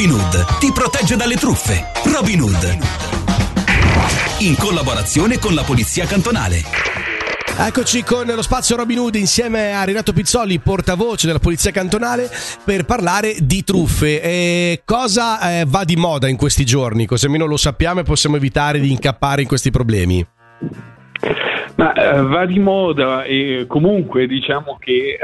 Robin Hood ti protegge dalle truffe. Robin Hood. In collaborazione con la Polizia Cantonale. Eccoci con lo spazio Robin Hood insieme a Renato Pizzoli, portavoce della Polizia Cantonale, per parlare di truffe. E cosa eh, va di moda in questi giorni? Così almeno lo sappiamo e possiamo evitare di incappare in questi problemi. Ma eh, va di moda e comunque diciamo che eh,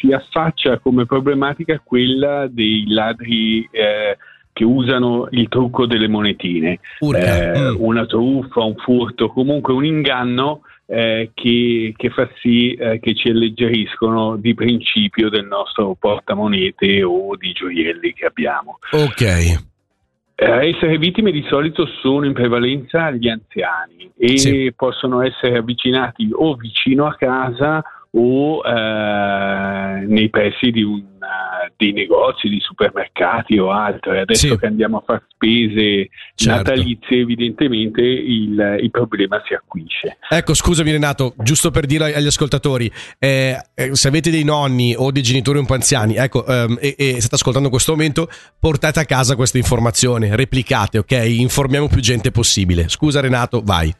si affaccia come problematica quella dei ladri eh, che usano il trucco delle monetine. Eh, mm. Una truffa, un furto, comunque un inganno eh, che, che, fa sì eh, che ci alleggeriscono di principio del nostro portamonete o di gioielli che abbiamo. Ok. A essere vittime di solito sono in prevalenza gli anziani e sì. possono essere avvicinati o vicino a casa o eh, nei pressi di un, dei negozi, di supermercati o altro. Adesso sì. che andiamo a fare spese certo. natalizie, evidentemente il, il, problema si acuisce. Ecco, scusami Renato, giusto per dire agli ascoltatori, eh, eh, se avete dei nonni o dei genitori un po' anziani, ecco, ehm, e, e state ascoltando in questo momento, portate a casa questa informazione, replicate, ok? Informiamo più gente possibile. Scusa Renato, vai.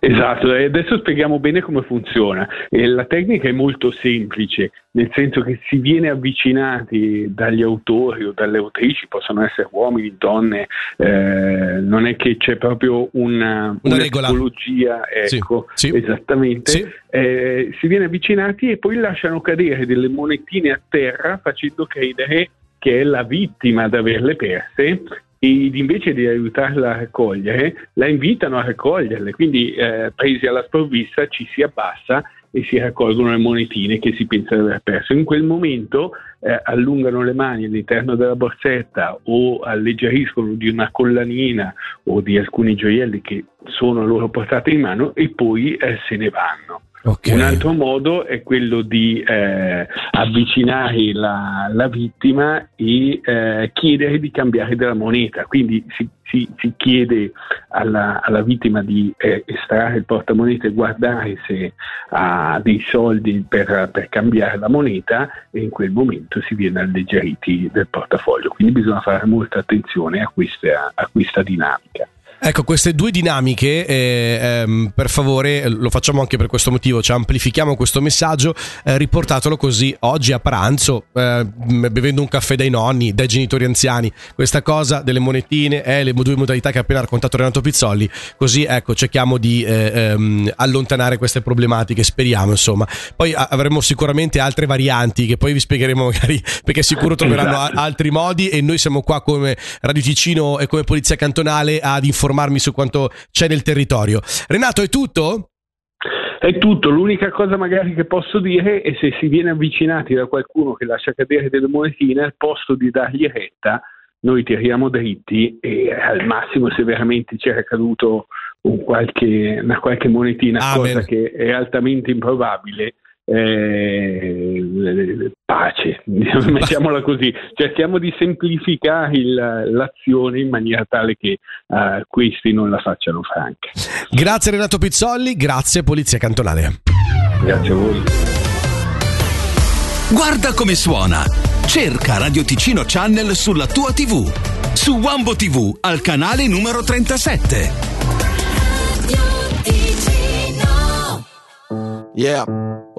Esatto, e adesso spieghiamo bene come funziona. E la tecnica è molto semplice, nel senso che si viene avvicinati dagli autori o dalle autrici, possono essere uomini, donne, eh, non è che c'è proprio una, una, una tipologia, ecco, sì, sì. esattamente. Sì. Eh, si viene avvicinati e poi lasciano cadere delle monetine a terra facendo credere che è la vittima ad averle perse ed invece di aiutarla a raccogliere, la invitano a raccoglierle. Quindi, eh, presi alla sprovvista, ci si abbassa e si raccolgono le monetine che si pensa di aver perso. In quel momento eh, allungano le mani all'interno della borsetta o alleggeriscono di una collanina o di alcuni gioielli che sono a loro portata in mano e poi eh, se ne vanno. Okay. Un altro modo è quello di eh, avvicinare la, la, vittima e eh, chiedere di cambiare della moneta. Quindi si, si, si chiede alla, alla, vittima di eh, estrarre il portamonete e guardare se ha dei soldi per, per, cambiare la moneta e in quel momento si viene alleggeriti del portafoglio. Quindi bisogna fare molta attenzione a questa, a questa dinamica. Ecco, queste due dinamiche, eh, ehm, per favore, lo facciamo anche per questo motivo, cioè amplifichiamo questo messaggio, eh, riportatelo così oggi a pranzo, eh, bevendo un caffè dai nonni, dai genitori anziani, questa cosa delle monetine è le due modalità che ha appena raccontato Renato Pizzolli, così ecco, cerchiamo di eh, ehm, allontanare queste problematiche, speriamo insomma. Poi avremo sicuramente altre varianti che poi vi spiegheremo magari, perché sicuro troveranno esatto. altri modi e noi siamo qua come Radio Ticino e come Polizia Cantonale ad informare informarmi su quanto c'è nel territorio. Renato, è tutto? È tutto, l'unica cosa magari che posso dire è se si viene avvicinati da qualcuno che lascia cadere delle monetine, al posto di dargli retta, noi tiriamo dritti e al massimo se veramente c'era caduto un qualche, una qualche monetina, Amen. cosa che è altamente improbabile, eh, pace, mettiamola così, cerchiamo di semplificare il, l'azione in maniera tale che uh, questi non la facciano franca. Grazie Renato Pizzolli, grazie Polizia Cantonale. Grazie a voi. Guarda come suona. Cerca Radio Ticino Channel sulla tua TV. Su Wambo TV al canale numero 37. Yeah.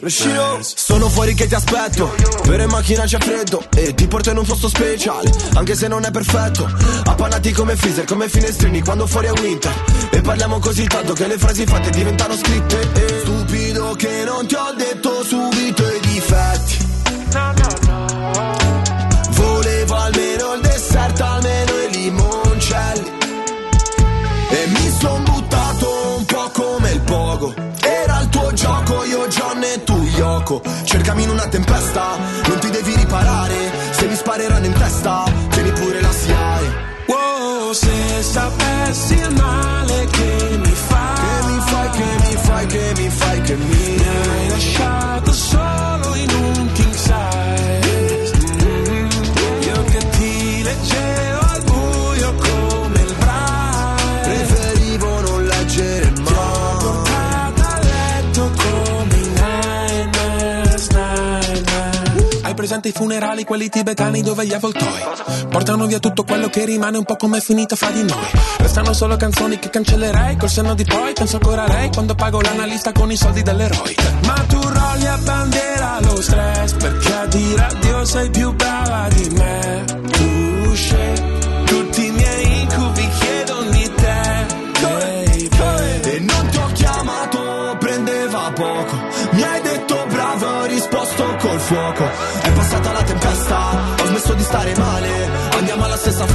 Rescino, sono fuori che ti aspetto. Per in macchina c'è freddo E ti porto in un posto speciale Anche se non è perfetto. Appannati come freezer, come finestrini Quando fuori è winter. E parliamo così tanto che le frasi fatte diventano scritte. E Stupido che non ti ho detto subito i difetti. No, no, no Yoko Cercami in una tempesta, non ti devi riparare. Se mi spareranno in testa, tieni pure la SIAE Wow, se sapessi il male che mi durante i funerali, quelli tibetani dove gli avvoltoi portano via tutto quello che rimane, un po' come è finito fra di noi. Restano solo canzoni che cancellerei, col senno di poi penso ancora a lei quando pago l'analista con i soldi dell'eroe. Ma tu rolli se s'en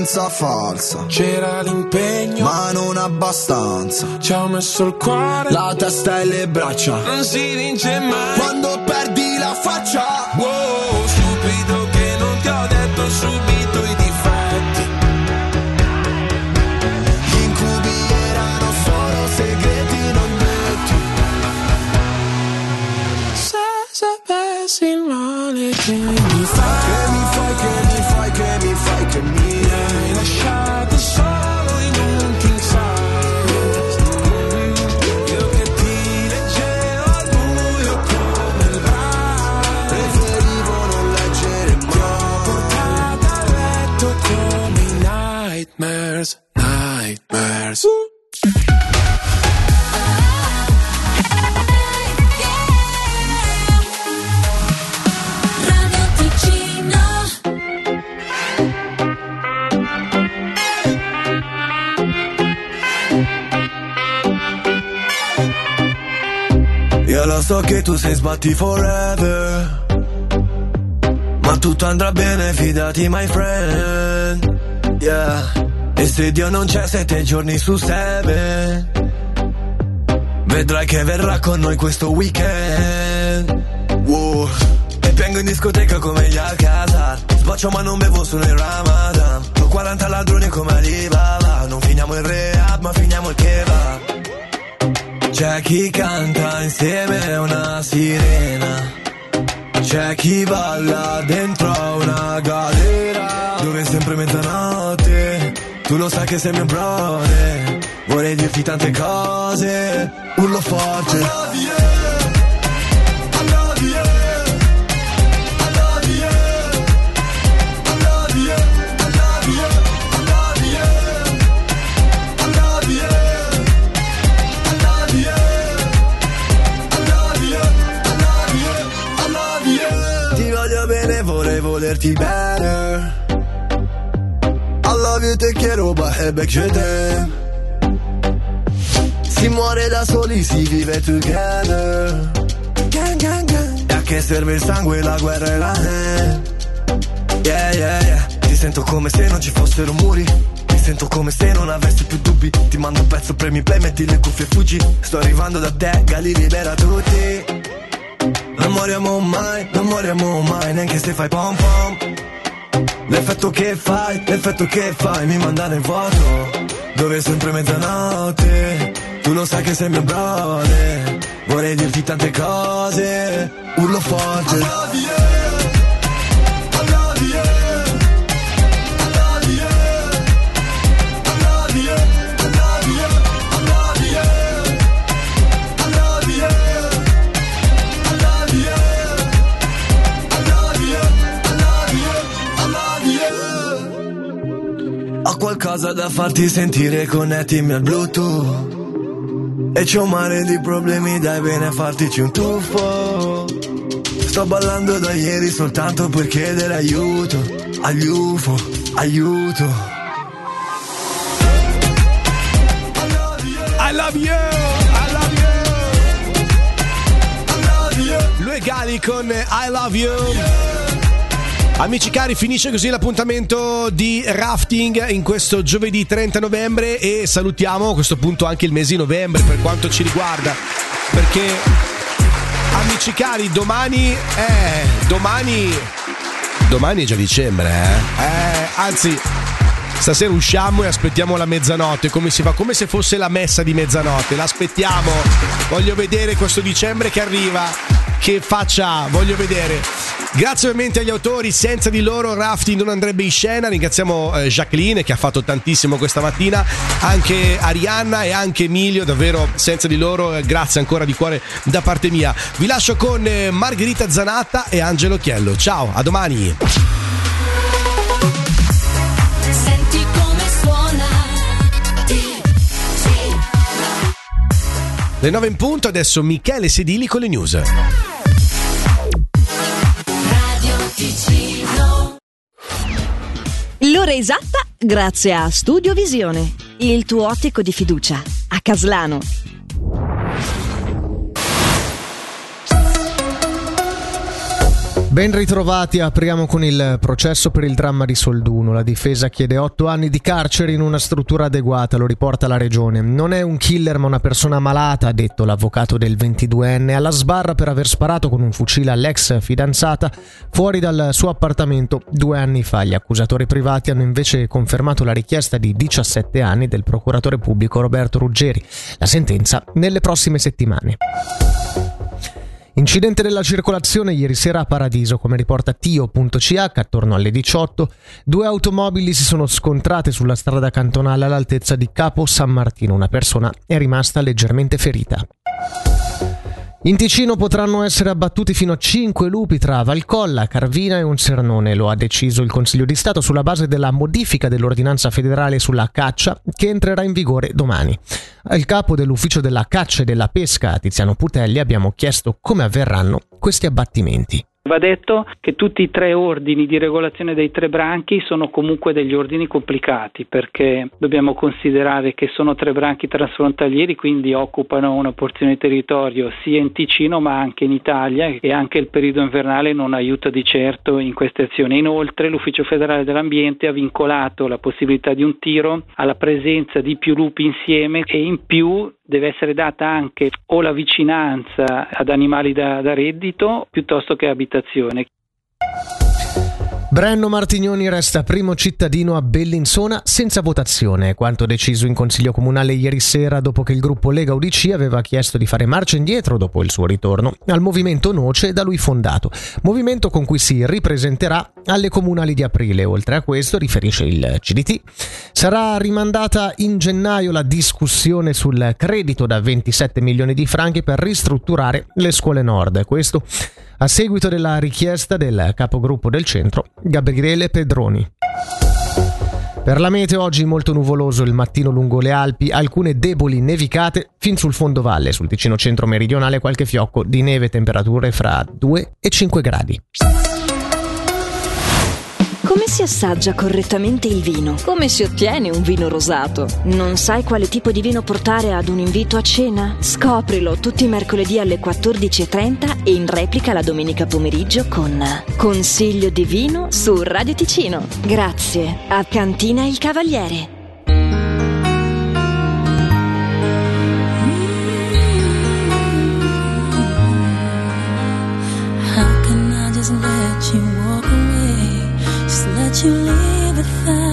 Partenza falsa, c'era l'impegno ma non abbastanza. Ci ho messo il cuore, La testa e le braccia. non si vince mai Quando perdi la faccia. Wow, stupido che non ti ho detto subito i difetti Lo so che tu sei sbatti forever. Ma tutto andrà bene, fidati, my friend. Yeah. E se Dio non c'è sette giorni su seven. Vedrai che verrà con noi questo weekend. Wow. E vengo in discoteca come gli Alcazar. Sboccio ma non bevo solo in Ramadan. Ho 40 ladroni come Alibaba. Non finiamo il rehab, ma finiamo il kebab. C'è chi canta insieme a una sirena. C'è chi balla dentro a una galera. Dove è sempre mezzanotte. Tu lo sai che sei mio brother. Vorrei dirti tante cose. Urlo forte. Volerti bene. I love you, te quiero, baby, je t'aime. Si muore da soli, si vive together. Gang, gang, gang. E a che serve il sangue, la guerra e la hand. Yeah, yeah, yeah. Ti sento come se non ci fossero muri. Sento come se non avessi più dubbi. Ti mando un pezzo, premi play, metti le cuffie e fuggi. Sto arrivando da te, Gali libera tutti. Non moriamo mai, non moriamo mai, neanche se fai pom pom. L'effetto che fai, l'effetto che fai mi manda nel vuoto. Dove è sempre mezzanotte. Tu lo sai che sei mio brother. Vorrei dirti tante cose. Urlo forte. Qualcosa da farti sentire, connettimi al Bluetooth. E c'ho un mare di problemi, dai bene a fartici un tuffo. Sto ballando da ieri soltanto per chiedere aiuto. Agli UFO, aiuto. I love you! I love you! I love you. Lui è Gali con I love you. Amici cari, finisce così l'appuntamento di rafting in questo giovedì 30 novembre e salutiamo a questo punto anche il mese di novembre per quanto ci riguarda. Perché, amici cari, domani, eh, domani Domani è già dicembre, eh? Eh, anzi, stasera usciamo e aspettiamo la mezzanotte. Come si fa? Come se fosse la messa di mezzanotte. L'aspettiamo. Voglio vedere questo dicembre che arriva. Che faccia, voglio vedere. Grazie ovviamente agli autori, senza di loro Rafting non andrebbe in scena. Ringraziamo eh, Jacqueline che ha fatto tantissimo questa mattina, anche Arianna e anche Emilio, davvero senza di loro eh, grazie ancora di cuore da parte mia. Vi lascio con eh, Margherita Zanatta e Angelo Chiello. Ciao, a domani. Senti come suona Le 9 in punto, adesso Michele Sedili con le news. L'ora esatta grazie a Studio Visione, il tuo ottico di fiducia, a Caslano. Ben ritrovati, apriamo con il processo per il dramma di Solduno. La difesa chiede otto anni di carcere in una struttura adeguata, lo riporta la regione. Non è un killer ma una persona malata, ha detto l'avvocato del 22enne, alla sbarra per aver sparato con un fucile all'ex fidanzata fuori dal suo appartamento due anni fa. Gli accusatori privati hanno invece confermato la richiesta di 17 anni del procuratore pubblico Roberto Ruggeri. La sentenza nelle prossime settimane. Incidente della circolazione ieri sera a Paradiso, come riporta Tio.ch, attorno alle 18, due automobili si sono scontrate sulla strada cantonale all'altezza di Capo San Martino. Una persona è rimasta leggermente ferita. In Ticino potranno essere abbattuti fino a 5 lupi tra Valcolla, Carvina e un Sernone, lo ha deciso il Consiglio di Stato sulla base della modifica dell'ordinanza federale sulla caccia che entrerà in vigore domani. Al capo dell'ufficio della caccia e della pesca, Tiziano Putelli, abbiamo chiesto come avverranno questi abbattimenti. Va detto che tutti i tre ordini di regolazione dei tre branchi sono comunque degli ordini complicati perché dobbiamo considerare che sono tre branchi trasfrontalieri, quindi occupano una porzione di territorio sia in Ticino ma anche in Italia e anche il periodo invernale non aiuta di certo in queste azioni. Inoltre l'Ufficio federale dell'ambiente ha vincolato la possibilità di un tiro alla presenza di più lupi insieme e in più deve essere data anche o la vicinanza ad animali da, da reddito piuttosto che abitazione. Brenno Martignoni resta primo cittadino a Bellinsona senza votazione, quanto deciso in Consiglio Comunale ieri sera dopo che il gruppo Lega UDC aveva chiesto di fare marcia indietro dopo il suo ritorno al movimento Noce da lui fondato, movimento con cui si ripresenterà alle comunali di aprile. Oltre a questo, riferisce il CDT, sarà rimandata in gennaio la discussione sul credito da 27 milioni di franchi per ristrutturare le scuole nord. Questo a seguito della richiesta del capogruppo del centro, Gabriele Pedroni. Per la meteo oggi molto nuvoloso il mattino lungo le Alpi, alcune deboli nevicate fin sul fondovalle, sul Ticino centro meridionale qualche fiocco di neve, temperature fra 2 e 5 gradi. Come si assaggia correttamente il vino? Come si ottiene un vino rosato? Non sai quale tipo di vino portare ad un invito a cena? Scoprilo tutti i mercoledì alle 14.30 e in replica la domenica pomeriggio con Consiglio di vino su Radio Ticino. Grazie a Cantina Il Cavaliere. How can I just let you you it without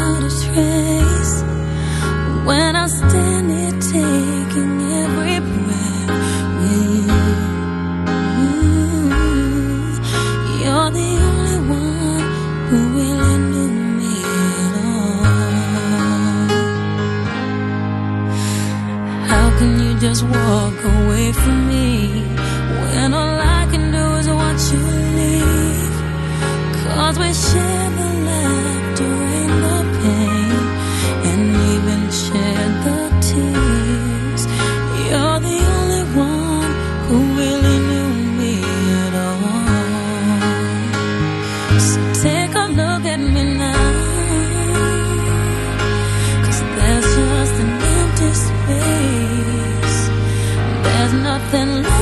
nothing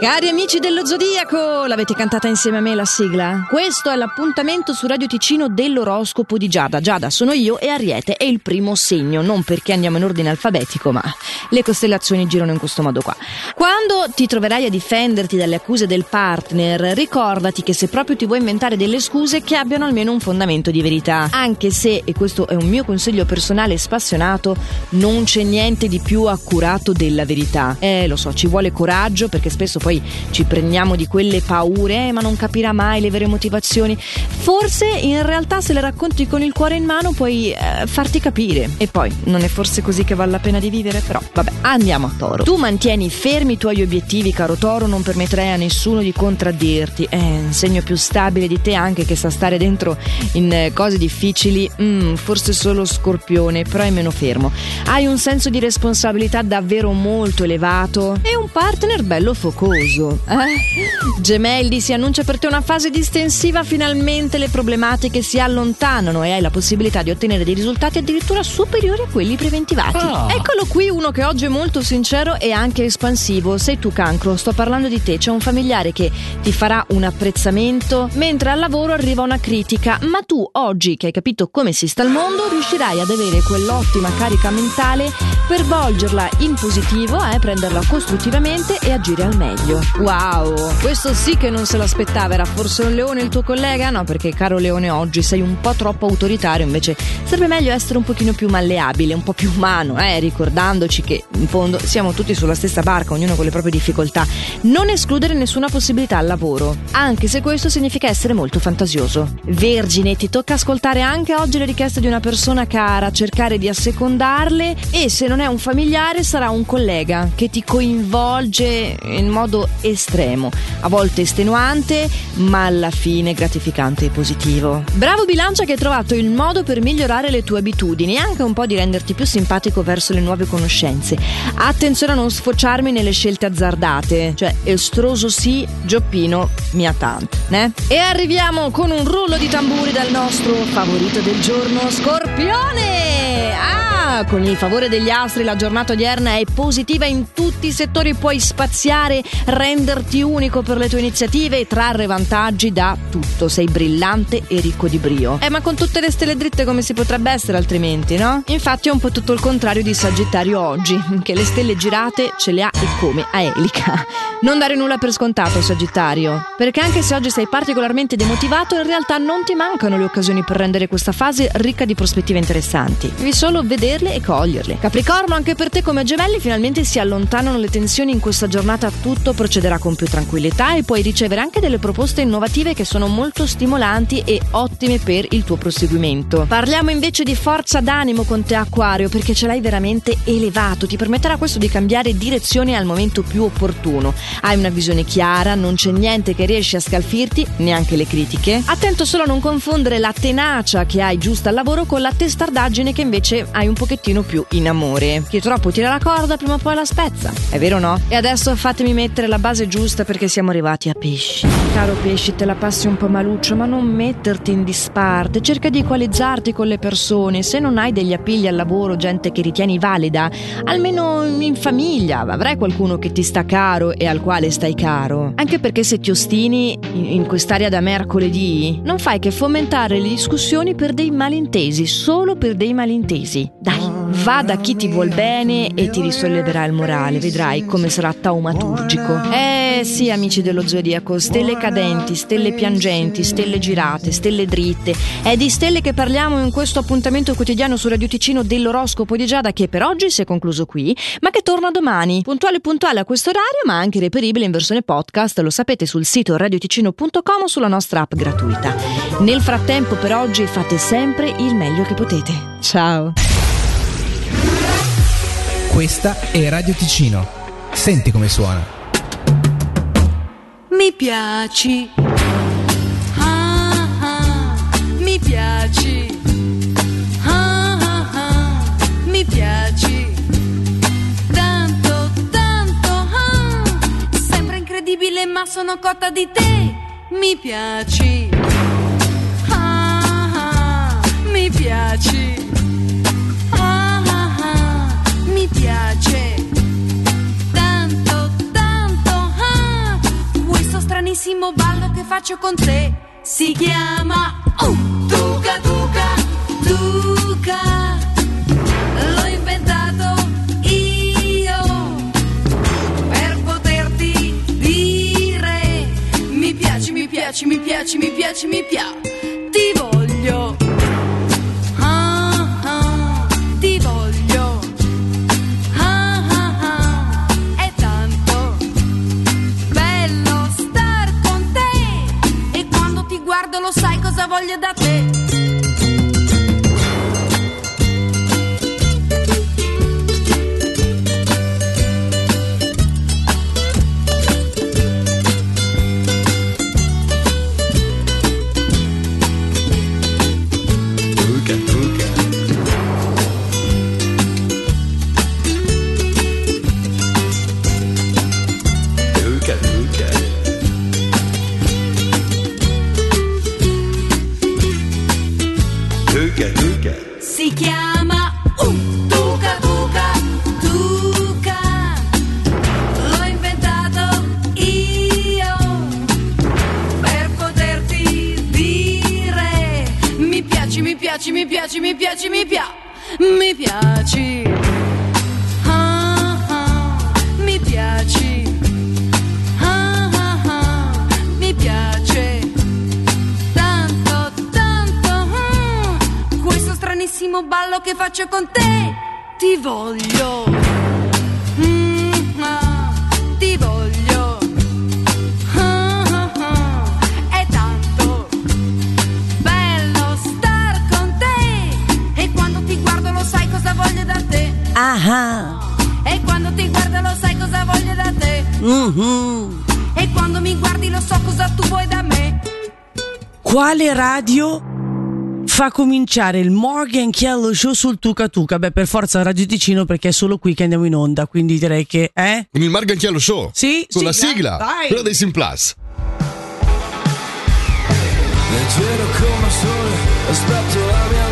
Cari amici dello Zodiaco, l'avete cantata insieme a me la sigla? Questo è l'appuntamento su Radio Ticino dell'oroscopo di Giada. Giada sono io e Ariete è il primo segno, non perché andiamo in ordine alfabetico, ma le costellazioni girano in questo modo qua. Quando ti troverai a difenderti dalle accuse del partner, ricordati che se proprio ti vuoi inventare delle scuse che abbiano almeno un fondamento di verità. Anche se, e questo è un mio consiglio personale spassionato, non c'è niente di più accurato della verità. Eh, lo so, ci vuole coraggio perché spesso poi ci prendiamo di quelle paure, eh, ma non capirà mai le vere motivazioni. Forse in realtà se le racconti con il cuore in mano puoi eh, farti capire. E poi, non è forse così che vale la pena di vivere? Però, vabbè, andiamo a Toro. Tu mantieni fermi i tuoi obiettivi, caro Toro, non permetterai a nessuno di contraddirti. È un segno più stabile di te anche che sa stare dentro in eh, cose difficili. Mm, forse solo Scorpione, però è meno fermo. Hai un senso di responsabilità davvero molto elevato e un partner bello focoso. Eh? Gemelli, si annuncia per te una fase distensiva, finalmente le problematiche si allontanano e hai la possibilità di ottenere dei risultati addirittura superiori a quelli preventivati. Eccolo qui uno che oggi è molto sincero e anche espansivo. Sei tu cancro, sto parlando di te. C'è un familiare che ti farà un apprezzamento, mentre al lavoro arriva una critica, ma tu oggi che hai capito come si sta al mondo riuscirai ad avere quell'ottima carica mentale per volgerla in positivo, eh, prenderla costruttivamente e agire al meglio. Wow, questo sì che non se l'aspettava, era forse un leone il tuo collega? No, perché caro leone oggi sei un po' troppo autoritario, invece sarebbe meglio essere un pochino più malleabile, un po' più umano, eh, ricordandoci che in fondo siamo tutti sulla stessa barca, ognuno con le proprie difficoltà. Non escludere nessuna possibilità al lavoro, anche se questo significa essere molto fantasioso. Vergine, ti tocca ascoltare anche oggi le richieste di una persona cara, cercare di assecondarle e se non è un familiare sarà un collega che ti coinvolge in modo estremo, a volte estenuante, ma alla fine gratificante e positivo. Bravo Bilancia che hai trovato il modo per migliorare le tue abitudini e anche un po' di renderti più simpatico verso le nuove conoscenze. Attenzione a non sfociarmi nelle scelte azzardate, cioè estroso sì, Gioppino mia tante, né? E arriviamo con un rullo di tamburi dal nostro favorito del giorno, Scorpione! Ah, con il favore degli astri la giornata odierna è positiva in tutti i settori, puoi spaziare, renderti unico per le tue iniziative e trarre vantaggi da tutto, sei brillante e ricco di brio. Eh, ma con tutte le stelle dritte come si potrebbe essere altrimenti, no? Infatti è un po' tutto il contrario di Sagittario oggi, che le stelle girate ce le ha e come a elica. Non dare nulla per scontato, Sagittario, perché anche se oggi sei particolarmente demotivato, in realtà non ti mancano le occasioni per rendere questa fase ricca di prospettive interessanti. Devi solo vederle e coglierle. Capricorno, anche per te come gemelli finalmente si allontanano le tensioni in questa giornata, tutto procederà con più tranquillità e puoi ricevere anche delle proposte innovative che sono molto stimolanti e ottime per il tuo proseguimento. Parliamo invece di forza d'animo con te Aquario perché ce l'hai veramente elevato, ti permetterà questo di cambiare direzione al momento più opportuno. Hai una visione chiara, non c'è niente che riesce a scalfirti, neanche le critiche. Attento solo a non confondere la tenacia che hai giusta al lavoro con la testardaggine che invece hai un pochettino più in amore. Chi troppo tira la corda prima o poi la spezza, è vero o no? E adesso fatemi mettere la base giusta perché siamo arrivati a pesci. Caro pesci, te la passi un po' maluccio, ma non metterti in disparte, cerca di equalizzarti con le persone. Se non hai degli appigli al lavoro, gente che ritieni valida, almeno in famiglia avrai qualcuno che ti sta caro e al quale stai caro. Anche perché se ti ostini in, quest'area da mercoledì, non fai che fomentare le discussioni per dei malintesi, solo per dei malintesi. Dai, va da chi ti vuol bene e ti risolleverà il morale, vedrai come sarà taumaturgico. Eh sì, amici dello zodiaco, stelle cadenti, stelle piangenti, stelle girate, stelle dritte. È di stelle che parliamo in questo appuntamento quotidiano su Radio Ticino dell'oroscopo di Giada che per oggi si è concluso qui, ma che torna domani, puntuale puntuale a questo orario, ma anche reperibile in versione podcast, lo sapete sul sito radioticino.com o sulla nostra app gratuita. Nel frattempo per oggi fate sempre il meglio che potete. Ciao. Questa è Radio Ticino. Senti come suona. Mi piaci. Ah, ah, mi piaci. Ah, ah, ah, mi piaci. Tanto, tanto. Ah, sembra incredibile, ma sono cotta di te. Mi piaci. Ah, ah, mi piaci. Stranissimo ballo che faccio con te si chiama uh, Tuca Tuca Tuca. L'ho inventato io per poterti dire mi piaci, mi piaci, mi piaci, mi piaci, mi piaci. Ti voglio. Sai cosa voglio da te. Piaci, mi piaci, mi piaci, mi piaci. Ah, ah. Ah, mi piace. Tanto, tanto. ah, questo stranissimo ballo che faccio con te. Ti voglio. E quando ti guardo lo sai cosa voglio da te. E quando mi guardi lo so cosa tu vuoi da me. Quale radio fa cominciare il Morgan Chiello Show sul Tuca Tuca? Beh, per forza Radio Ticino perché è solo qui che andiamo in onda, quindi direi che eh? Con il Marganchiello Show? Sì, Con la sigla, vai. Quella dei Sim Plus. Leggero come sole, aspetto la mia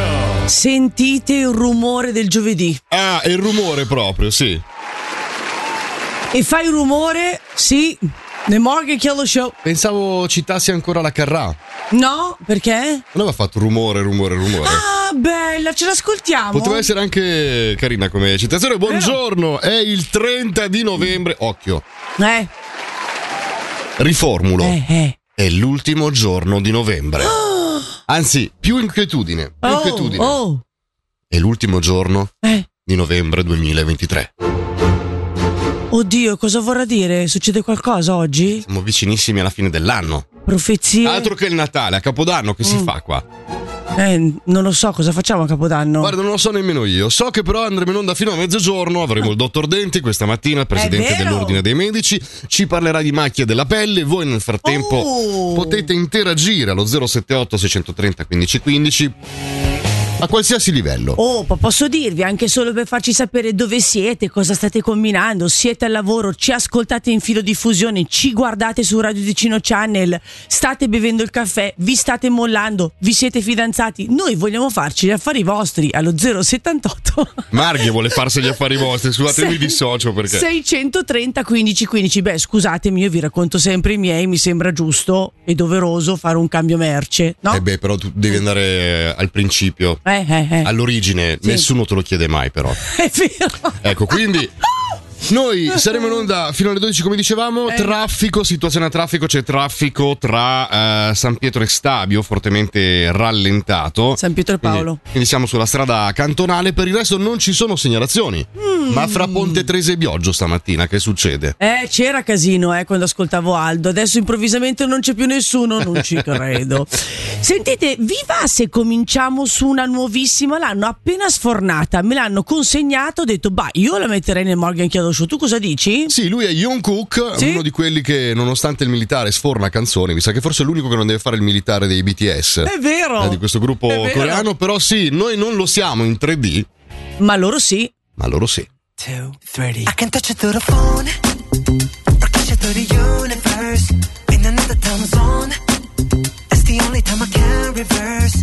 Show. Sentite il rumore del giovedì. Ah, il rumore proprio, sì. E fai rumore, sì, nel Morgan Chiello Show. Pensavo citassi ancora la Carrà. No, perché? Non aveva fatto rumore, rumore, rumore. Ah, bella, ce l'ascoltiamo. Poteva essere anche carina come citazione. Buongiorno, è il 30 di novembre. Occhio, Eh, riformulo. eh, eh. È l'ultimo giorno di novembre. Anzi, più inquietudine. Più Oh, inquietudine. oh. È l'ultimo giorno Eh. di novembre 2023. Oddio, cosa vorrà dire? Succede qualcosa oggi? Siamo vicinissimi alla fine dell'anno. Profezie? Altro che il Natale, a Capodanno che si Mm. fa qua? Eh, non lo so, cosa facciamo a Capodanno? Guarda, non lo so nemmeno io. So che però andremo in onda fino a mezzogiorno. Avremo il dottor Denti questa mattina, il presidente dell'Ordine dei Medici. Ci parlerà di macchie della pelle. Voi nel frattempo Oh. potete interagire allo 078 630 1515 a qualsiasi livello. Oh, po- posso dirvi anche solo per farci sapere dove siete, cosa state combinando, siete al lavoro, ci ascoltate in filo diffusione, ci guardate su Radio Ticino Channel, state bevendo il caffè, vi state mollando, vi siete fidanzati. Noi vogliamo farci gli affari vostri allo 078 Marghi vuole farsi gli affari vostri. Scusate, mi dissocio perché. 630 1515. Beh, scusatemi, io vi racconto sempre i miei, mi sembra giusto e doveroso fare un cambio merce, no? Eh beh, però tu devi andare eh, al principio. Eh, eh, eh. All'origine, Sì. nessuno te lo chiede mai, però. È vero. Ecco, quindi noi saremo in onda fino alle 12, come dicevamo. Eh. Traffico, situazione a traffico, c'è traffico tra eh, San Pietro e Stabio, fortemente rallentato. San Pietro e Quindi- Paolo. Quindi, siamo sulla strada cantonale. Per il resto non ci sono segnalazioni. Mm. Ma fra Ponte Trese e Bioggio stamattina, che succede? Eh, c'era casino eh, quando ascoltavo Aldo, adesso improvvisamente non c'è più nessuno, non ci credo. Sentite, vi va se cominciamo su una nuovissima? L'hanno appena sfornata, me l'hanno consegnato, ho detto, bah, io la metterei nel Morgan Chiodo Show, tu cosa dici? Sì, lui è Young Cook, Sì? uno di quelli che, nonostante il militare, sforna canzoni. Mi sa che forse è l'unico che non deve fare il militare dei BTS. È vero! eh, di questo gruppo coreano. Però sì, noi non lo siamo in 3D, Ma loro sì. ma loro sì. I can touch it through the phone or catch it through the universe in another time zone. That's the only time I can reverse.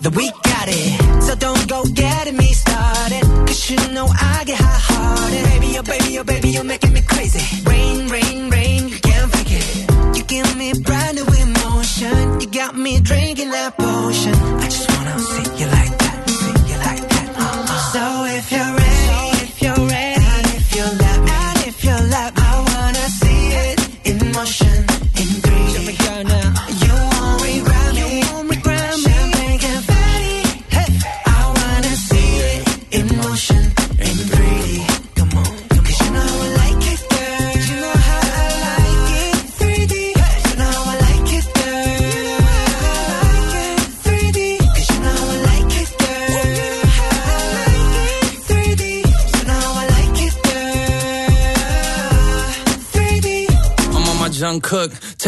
That we got it. So don't go getting me started. Cause you know I get hot hearted. Baby, oh baby, oh baby, you're making me crazy.